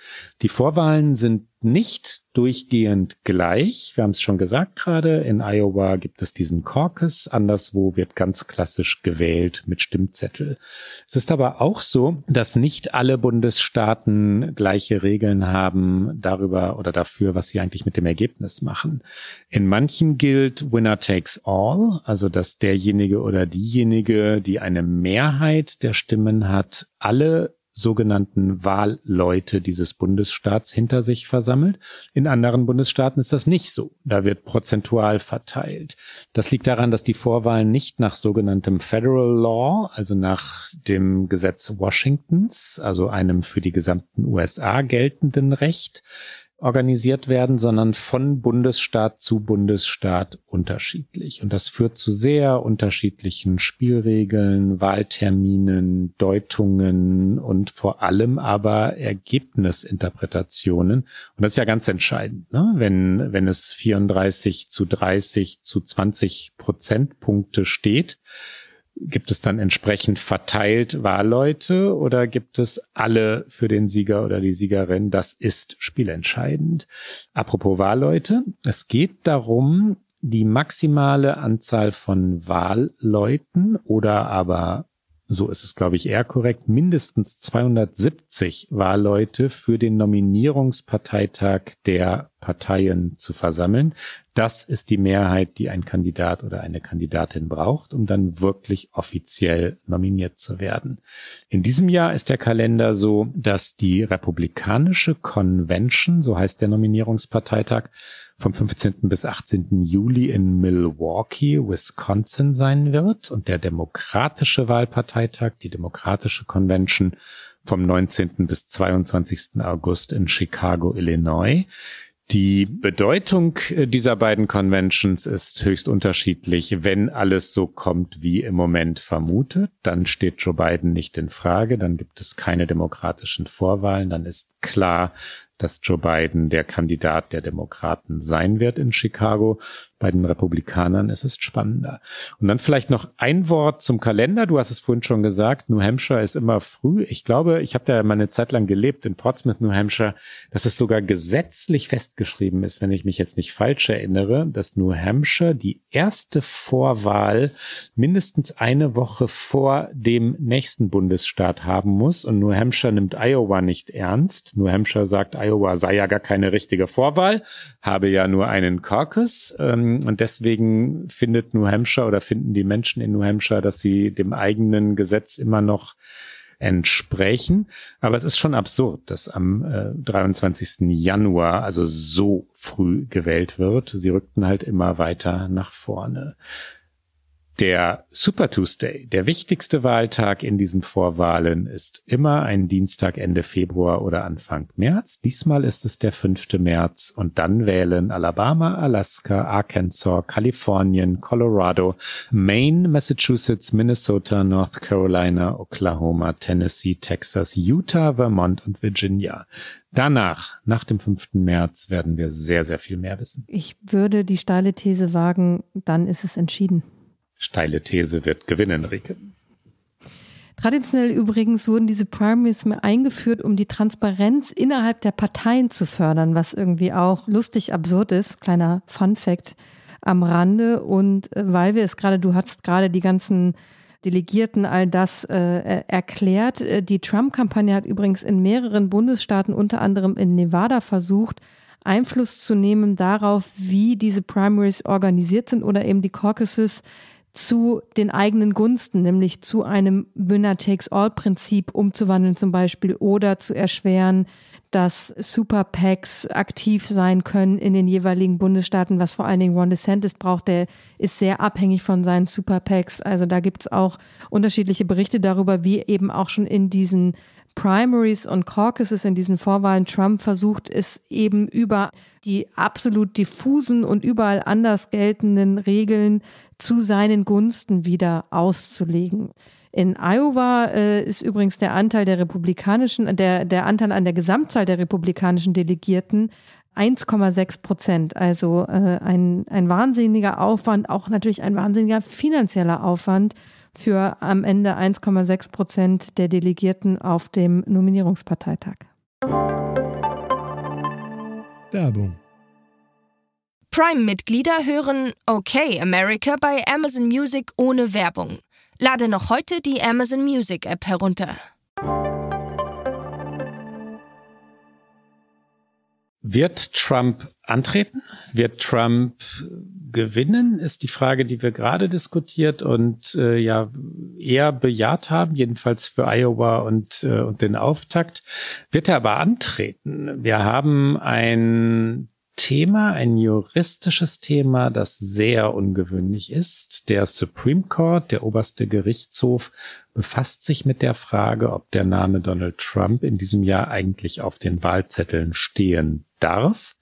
Die Vorwahlen sind nicht durchgehend gleich. Wir haben es schon gesagt gerade, in Iowa gibt es diesen Caucus, anderswo wird ganz klassisch gewählt mit Stimmzettel. Es ist aber auch so, dass nicht alle Bundesstaaten gleiche Regeln haben darüber oder dafür, was sie eigentlich mit dem Ergebnis machen. In manchen gilt Winner takes all, also dass derjenige oder diejenige, die eine Mehrheit der Stimmen hat, alle sogenannten Wahlleute dieses Bundesstaats hinter sich versammelt. In anderen Bundesstaaten ist das nicht so. Da wird prozentual verteilt. Das liegt daran, dass die Vorwahlen nicht nach sogenanntem Federal Law, also nach dem Gesetz Washingtons, also einem für die gesamten USA geltenden Recht, organisiert werden, sondern von Bundesstaat zu Bundesstaat unterschiedlich. Und das führt zu sehr unterschiedlichen Spielregeln, Wahlterminen, Deutungen und vor allem aber Ergebnisinterpretationen. Und das ist ja ganz entscheidend, ne? wenn, wenn es 34 zu 30 zu 20 Prozentpunkte steht, Gibt es dann entsprechend verteilt Wahlleute oder gibt es alle für den Sieger oder die Siegerin? Das ist spielentscheidend. Apropos Wahlleute, es geht darum, die maximale Anzahl von Wahlleuten oder aber so ist es, glaube ich, eher korrekt, mindestens 270 Wahlleute für den Nominierungsparteitag der Parteien zu versammeln. Das ist die Mehrheit, die ein Kandidat oder eine Kandidatin braucht, um dann wirklich offiziell nominiert zu werden. In diesem Jahr ist der Kalender so, dass die Republikanische Convention, so heißt der Nominierungsparteitag, vom 15. bis 18. Juli in Milwaukee, Wisconsin sein wird und der Demokratische Wahlparteitag, die Demokratische Convention vom 19. bis 22. August in Chicago, Illinois. Die Bedeutung äh, dieser beiden Conventions ist höchst unterschiedlich. Wenn alles so kommt, wie im Moment vermutet, dann steht Joe Biden nicht in Frage, dann gibt es keine demokratischen Vorwahlen, dann ist klar, dass Joe Biden der Kandidat der Demokraten sein wird in Chicago. Bei den Republikanern ist es spannender. Und dann vielleicht noch ein Wort zum Kalender. Du hast es vorhin schon gesagt, New Hampshire ist immer früh. Ich glaube, ich habe da mal eine Zeit lang gelebt in Portsmouth, New Hampshire, dass es sogar gesetzlich festgeschrieben ist, wenn ich mich jetzt nicht falsch erinnere, dass New Hampshire die erste Vorwahl mindestens eine Woche vor dem nächsten Bundesstaat haben muss. Und New Hampshire nimmt Iowa nicht ernst. New Hampshire sagt, Iowa sei ja gar keine richtige Vorwahl, habe ja nur einen Caucus. Ähm, und deswegen findet New Hampshire oder finden die Menschen in New Hampshire, dass sie dem eigenen Gesetz immer noch entsprechen. Aber es ist schon absurd, dass am äh, 23. Januar also so früh gewählt wird. Sie rückten halt immer weiter nach vorne. Der Super Tuesday, der wichtigste Wahltag in diesen Vorwahlen, ist immer ein Dienstag Ende Februar oder Anfang März. Diesmal ist es der 5. März und dann wählen Alabama, Alaska, Arkansas, Kalifornien, Colorado, Maine, Massachusetts, Minnesota, North Carolina, Oklahoma, Tennessee, Texas, Utah, Vermont und Virginia. Danach, nach dem 5. März, werden wir sehr, sehr viel mehr wissen. Ich würde die steile These wagen, dann ist es entschieden. Steile These wird gewinnen, Rike. Traditionell übrigens wurden diese Primaries eingeführt, um die Transparenz innerhalb der Parteien zu fördern, was irgendwie auch lustig absurd ist. Kleiner Fun Fact am Rande. Und äh, weil wir es gerade, du hast gerade die ganzen Delegierten all das äh, erklärt. Äh, die Trump-Kampagne hat übrigens in mehreren Bundesstaaten, unter anderem in Nevada, versucht, Einfluss zu nehmen darauf, wie diese Primaries organisiert sind oder eben die Caucuses zu den eigenen Gunsten, nämlich zu einem Winner-Takes-All-Prinzip umzuwandeln zum Beispiel oder zu erschweren, dass Super PACs aktiv sein können in den jeweiligen Bundesstaaten, was vor allen Dingen Ron DeSantis braucht. Der ist sehr abhängig von seinen Super PACs. Also da gibt's auch unterschiedliche Berichte darüber, wie eben auch schon in diesen Primaries und Caucuses, in diesen Vorwahlen Trump versucht, es eben über die absolut diffusen und überall anders geltenden Regeln zu seinen Gunsten wieder auszulegen. In Iowa äh, ist übrigens der Anteil der republikanischen, der, der Anteil an der Gesamtzahl der republikanischen Delegierten 1,6 Prozent. Also äh, ein, ein wahnsinniger Aufwand, auch natürlich ein wahnsinniger finanzieller Aufwand für am Ende 1,6 Prozent der Delegierten auf dem Nominierungsparteitag. Werbung Prime-Mitglieder hören Okay America bei Amazon Music ohne Werbung. Lade noch heute die Amazon Music App herunter. Wird Trump antreten? Wird Trump gewinnen? Ist die Frage, die wir gerade diskutiert und äh, ja eher bejaht haben, jedenfalls für Iowa und, äh, und den Auftakt. Wird er aber antreten? Wir haben ein Thema, ein juristisches Thema, das sehr ungewöhnlich ist. Der Supreme Court, der oberste Gerichtshof, befasst sich mit der Frage, ob der Name Donald Trump in diesem Jahr eigentlich auf den Wahlzetteln stehen darf.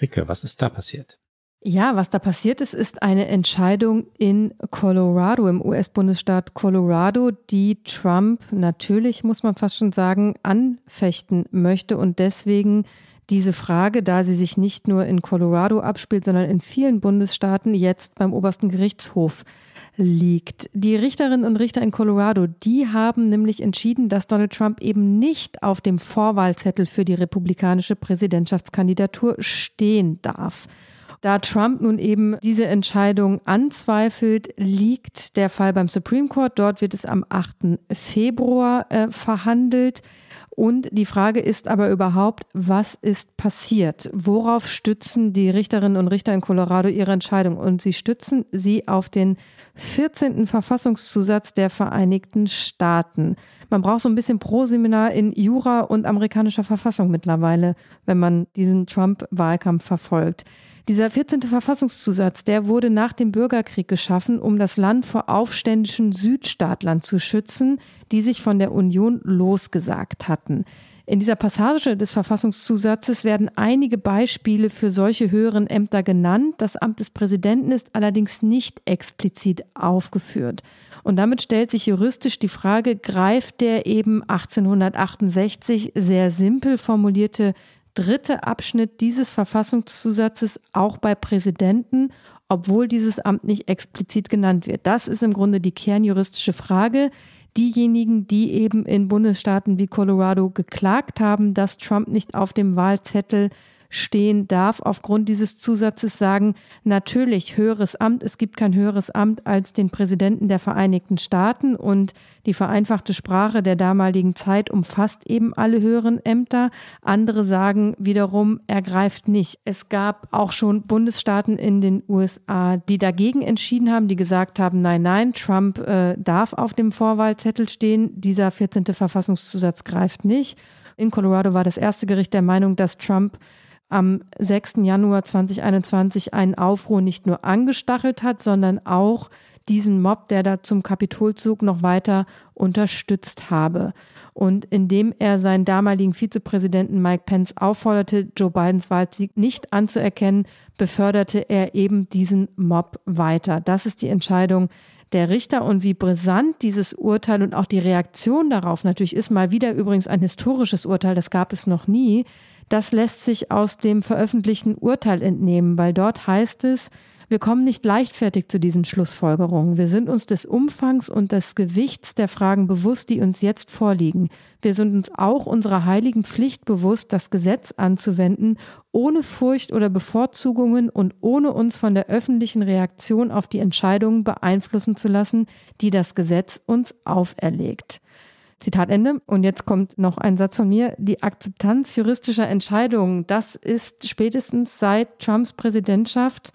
Ricke, was ist da passiert? Ja, was da passiert ist, ist eine Entscheidung in Colorado, im US-Bundesstaat Colorado, die Trump natürlich, muss man fast schon sagen, anfechten möchte und deswegen diese Frage, da sie sich nicht nur in Colorado abspielt, sondern in vielen Bundesstaaten jetzt beim obersten Gerichtshof liegt. Die Richterinnen und Richter in Colorado, die haben nämlich entschieden, dass Donald Trump eben nicht auf dem Vorwahlzettel für die republikanische Präsidentschaftskandidatur stehen darf. Da Trump nun eben diese Entscheidung anzweifelt, liegt der Fall beim Supreme Court. Dort wird es am 8. Februar äh, verhandelt. Und die Frage ist aber überhaupt, was ist passiert? Worauf stützen die Richterinnen und Richter in Colorado ihre Entscheidung? Und sie stützen sie auf den 14. Verfassungszusatz der Vereinigten Staaten. Man braucht so ein bisschen Proseminar in Jura und amerikanischer Verfassung mittlerweile, wenn man diesen Trump-Wahlkampf verfolgt. Dieser 14. Verfassungszusatz, der wurde nach dem Bürgerkrieg geschaffen, um das Land vor aufständischen Südstaatlern zu schützen, die sich von der Union losgesagt hatten. In dieser Passage des Verfassungszusatzes werden einige Beispiele für solche höheren Ämter genannt. Das Amt des Präsidenten ist allerdings nicht explizit aufgeführt. Und damit stellt sich juristisch die Frage, greift der eben 1868 sehr simpel formulierte dritte Abschnitt dieses Verfassungszusatzes auch bei Präsidenten, obwohl dieses Amt nicht explizit genannt wird. Das ist im Grunde die kernjuristische Frage. Diejenigen, die eben in Bundesstaaten wie Colorado geklagt haben, dass Trump nicht auf dem Wahlzettel stehen, darf aufgrund dieses Zusatzes sagen, natürlich höheres Amt, es gibt kein höheres Amt als den Präsidenten der Vereinigten Staaten und die vereinfachte Sprache der damaligen Zeit umfasst eben alle höheren Ämter. Andere sagen wiederum, er greift nicht. Es gab auch schon Bundesstaaten in den USA, die dagegen entschieden haben, die gesagt haben, nein, nein, Trump äh, darf auf dem Vorwahlzettel stehen. Dieser 14. Verfassungszusatz greift nicht. In Colorado war das erste Gericht der Meinung, dass Trump am 6. Januar 2021 einen Aufruhr nicht nur angestachelt hat, sondern auch diesen Mob, der da zum Kapitolzug noch weiter unterstützt habe. Und indem er seinen damaligen Vizepräsidenten Mike Pence aufforderte, Joe Bidens Wahlsieg nicht anzuerkennen, beförderte er eben diesen Mob weiter. Das ist die Entscheidung der Richter und wie brisant dieses Urteil und auch die Reaktion darauf natürlich ist, mal wieder übrigens ein historisches Urteil, das gab es noch nie, das lässt sich aus dem veröffentlichten Urteil entnehmen, weil dort heißt es, wir kommen nicht leichtfertig zu diesen Schlussfolgerungen. Wir sind uns des Umfangs und des Gewichts der Fragen bewusst, die uns jetzt vorliegen. Wir sind uns auch unserer heiligen Pflicht bewusst, das Gesetz anzuwenden, ohne Furcht oder Bevorzugungen und ohne uns von der öffentlichen Reaktion auf die Entscheidungen beeinflussen zu lassen, die das Gesetz uns auferlegt. Zitat Ende. Und jetzt kommt noch ein Satz von mir. Die Akzeptanz juristischer Entscheidungen, das ist spätestens seit Trumps Präsidentschaft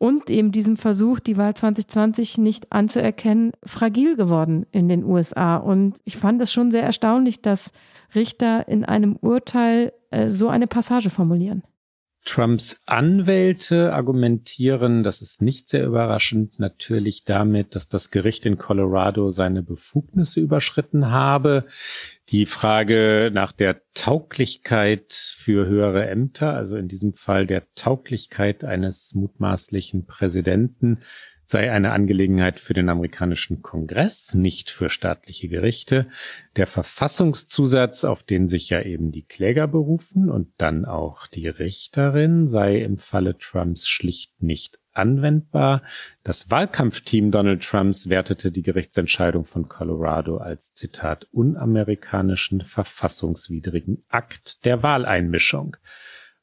und eben diesem Versuch, die Wahl 2020 nicht anzuerkennen, fragil geworden in den USA. Und ich fand es schon sehr erstaunlich, dass Richter in einem Urteil äh, so eine Passage formulieren. Trumps Anwälte argumentieren, das ist nicht sehr überraschend, natürlich damit, dass das Gericht in Colorado seine Befugnisse überschritten habe. Die Frage nach der Tauglichkeit für höhere Ämter, also in diesem Fall der Tauglichkeit eines mutmaßlichen Präsidenten, sei eine Angelegenheit für den amerikanischen Kongress, nicht für staatliche Gerichte. Der Verfassungszusatz, auf den sich ja eben die Kläger berufen und dann auch die Richterin, sei im Falle Trumps schlicht nicht anwendbar. Das Wahlkampfteam Donald Trumps wertete die Gerichtsentscheidung von Colorado als Zitat unamerikanischen verfassungswidrigen Akt der Wahleinmischung.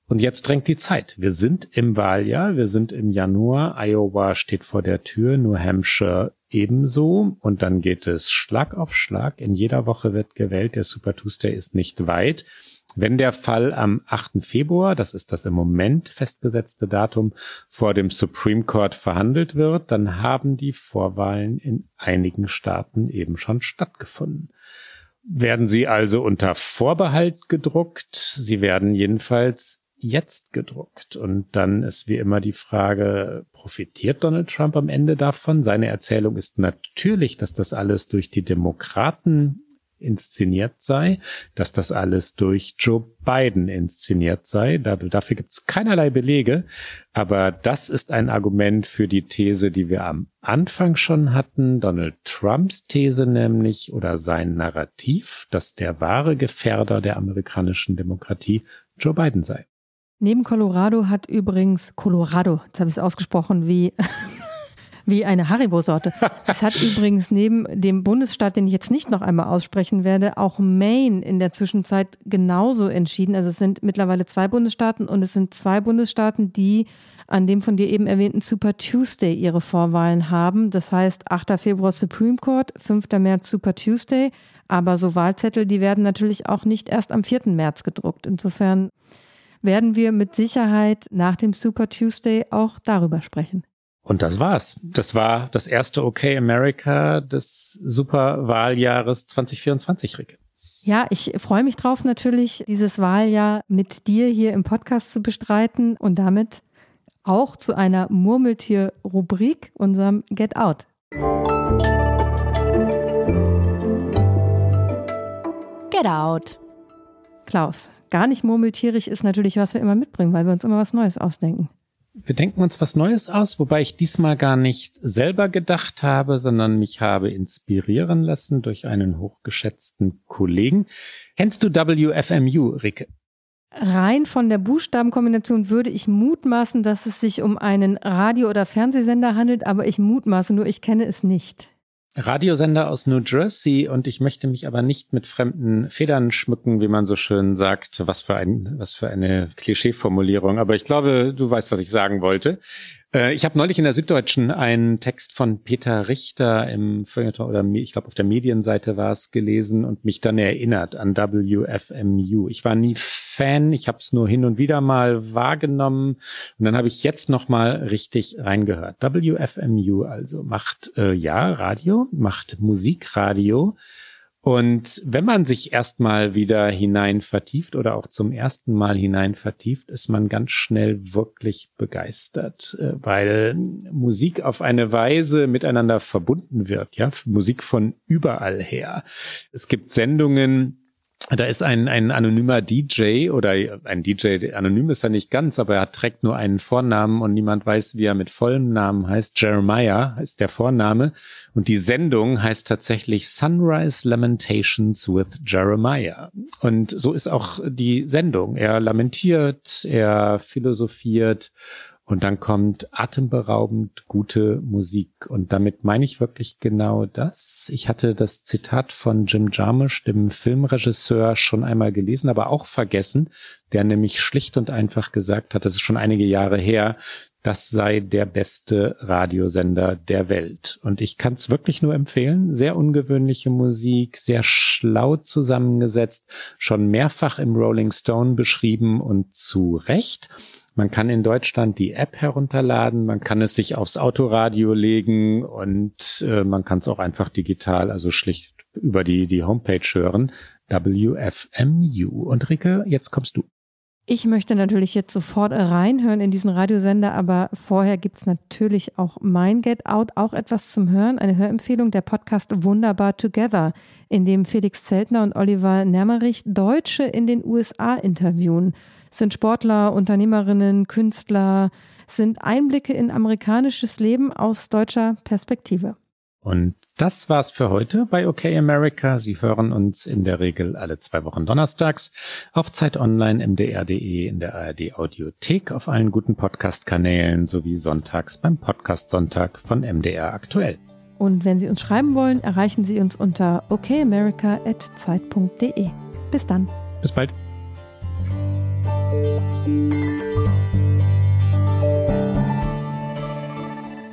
Und jetzt drängt die Zeit. Wir sind im Wahljahr, wir sind im Januar, Iowa steht vor der Tür, New Hampshire ebenso. Und dann geht es Schlag auf Schlag. In jeder Woche wird gewählt. Der Super Tuesday ist nicht weit. Wenn der Fall am 8. Februar, das ist das im Moment festgesetzte Datum, vor dem Supreme Court verhandelt wird, dann haben die Vorwahlen in einigen Staaten eben schon stattgefunden. Werden sie also unter Vorbehalt gedruckt? Sie werden jedenfalls jetzt gedruckt. Und dann ist wie immer die Frage, profitiert Donald Trump am Ende davon? Seine Erzählung ist natürlich, dass das alles durch die Demokraten inszeniert sei, dass das alles durch Joe Biden inszeniert sei. Dafür gibt es keinerlei Belege. Aber das ist ein Argument für die These, die wir am Anfang schon hatten. Donald Trumps These nämlich oder sein Narrativ, dass der wahre Gefährder der amerikanischen Demokratie Joe Biden sei. Neben Colorado hat übrigens Colorado, jetzt habe ich es ausgesprochen wie, wie eine Haribo-Sorte. Es hat übrigens neben dem Bundesstaat, den ich jetzt nicht noch einmal aussprechen werde, auch Maine in der Zwischenzeit genauso entschieden. Also es sind mittlerweile zwei Bundesstaaten und es sind zwei Bundesstaaten, die an dem von dir eben erwähnten Super Tuesday ihre Vorwahlen haben. Das heißt 8. Februar Supreme Court, 5. März Super Tuesday. Aber so Wahlzettel, die werden natürlich auch nicht erst am 4. März gedruckt. Insofern werden wir mit Sicherheit nach dem Super Tuesday auch darüber sprechen. Und das war's. Das war das erste OK America des Superwahljahres 2024, Rick. Ja, ich freue mich drauf natürlich, dieses Wahljahr mit dir hier im Podcast zu bestreiten und damit auch zu einer Murmeltier-Rubrik, unserem Get Out. Get Out. Klaus, gar nicht murmeltierig ist natürlich, was wir immer mitbringen, weil wir uns immer was Neues ausdenken. Wir denken uns was Neues aus, wobei ich diesmal gar nicht selber gedacht habe, sondern mich habe inspirieren lassen durch einen hochgeschätzten Kollegen. Kennst du WFMU, Ricke? Rein von der Buchstabenkombination würde ich mutmaßen, dass es sich um einen Radio- oder Fernsehsender handelt, aber ich mutmaße nur, ich kenne es nicht. Radiosender aus New Jersey und ich möchte mich aber nicht mit fremden Federn schmücken, wie man so schön sagt. Was für ein, was für eine Klischeeformulierung. Aber ich glaube, du weißt, was ich sagen wollte. Äh, ich habe neulich in der Süddeutschen einen Text von Peter Richter im Feuilleton oder ich glaube auf der Medienseite war es gelesen und mich dann erinnert an WFMU. Ich war nie Fan, ich habe es nur hin und wieder mal wahrgenommen und dann habe ich jetzt noch mal richtig reingehört. WFMU also macht äh, ja Radio, macht Musikradio und wenn man sich erstmal wieder hinein vertieft oder auch zum ersten Mal hinein vertieft, ist man ganz schnell wirklich begeistert, äh, weil Musik auf eine Weise miteinander verbunden wird, ja, Musik von überall her. Es gibt Sendungen, da ist ein, ein anonymer DJ oder ein DJ, anonym ist er nicht ganz, aber er trägt nur einen Vornamen und niemand weiß, wie er mit vollem Namen heißt. Jeremiah ist der Vorname und die Sendung heißt tatsächlich Sunrise Lamentations with Jeremiah. Und so ist auch die Sendung. Er lamentiert, er philosophiert und dann kommt atemberaubend gute Musik. Und damit meine ich wirklich genau das. Ich hatte das Zitat von Jim Jarmusch, dem Filmregisseur, schon einmal gelesen, aber auch vergessen, der nämlich schlicht und einfach gesagt hat, das ist schon einige Jahre her, das sei der beste Radiosender der Welt. Und ich kann es wirklich nur empfehlen. Sehr ungewöhnliche Musik, sehr schlau zusammengesetzt, schon mehrfach im Rolling Stone beschrieben und zu Recht. Man kann in Deutschland die App herunterladen, man kann es sich aufs Autoradio legen und äh, man kann es auch einfach digital, also schlicht über die, die Homepage hören. WFMU. Und Ricke, jetzt kommst du. Ich möchte natürlich jetzt sofort reinhören in diesen Radiosender, aber vorher gibt's natürlich auch mein Get Out, auch etwas zum Hören, eine Hörempfehlung, der Podcast Wunderbar Together, in dem Felix Zeltner und Oliver Nermerich Deutsche in den USA interviewen sind Sportler, Unternehmerinnen, Künstler, sind Einblicke in amerikanisches Leben aus deutscher Perspektive. Und das war's für heute bei OK America. Sie hören uns in der Regel alle zwei Wochen donnerstags auf Zeit Online, mdr.de, in der ARD Audiothek, auf allen guten Podcast-Kanälen sowie sonntags beim Podcast Sonntag von MDR aktuell. Und wenn Sie uns schreiben wollen, erreichen Sie uns unter okamerica.zeit.de. Bis dann. Bis bald.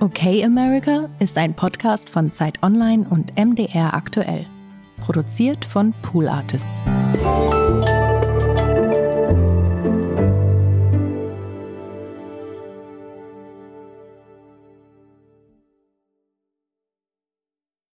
Okay America ist ein Podcast von Zeit Online und MDR aktuell. Produziert von Pool Artists.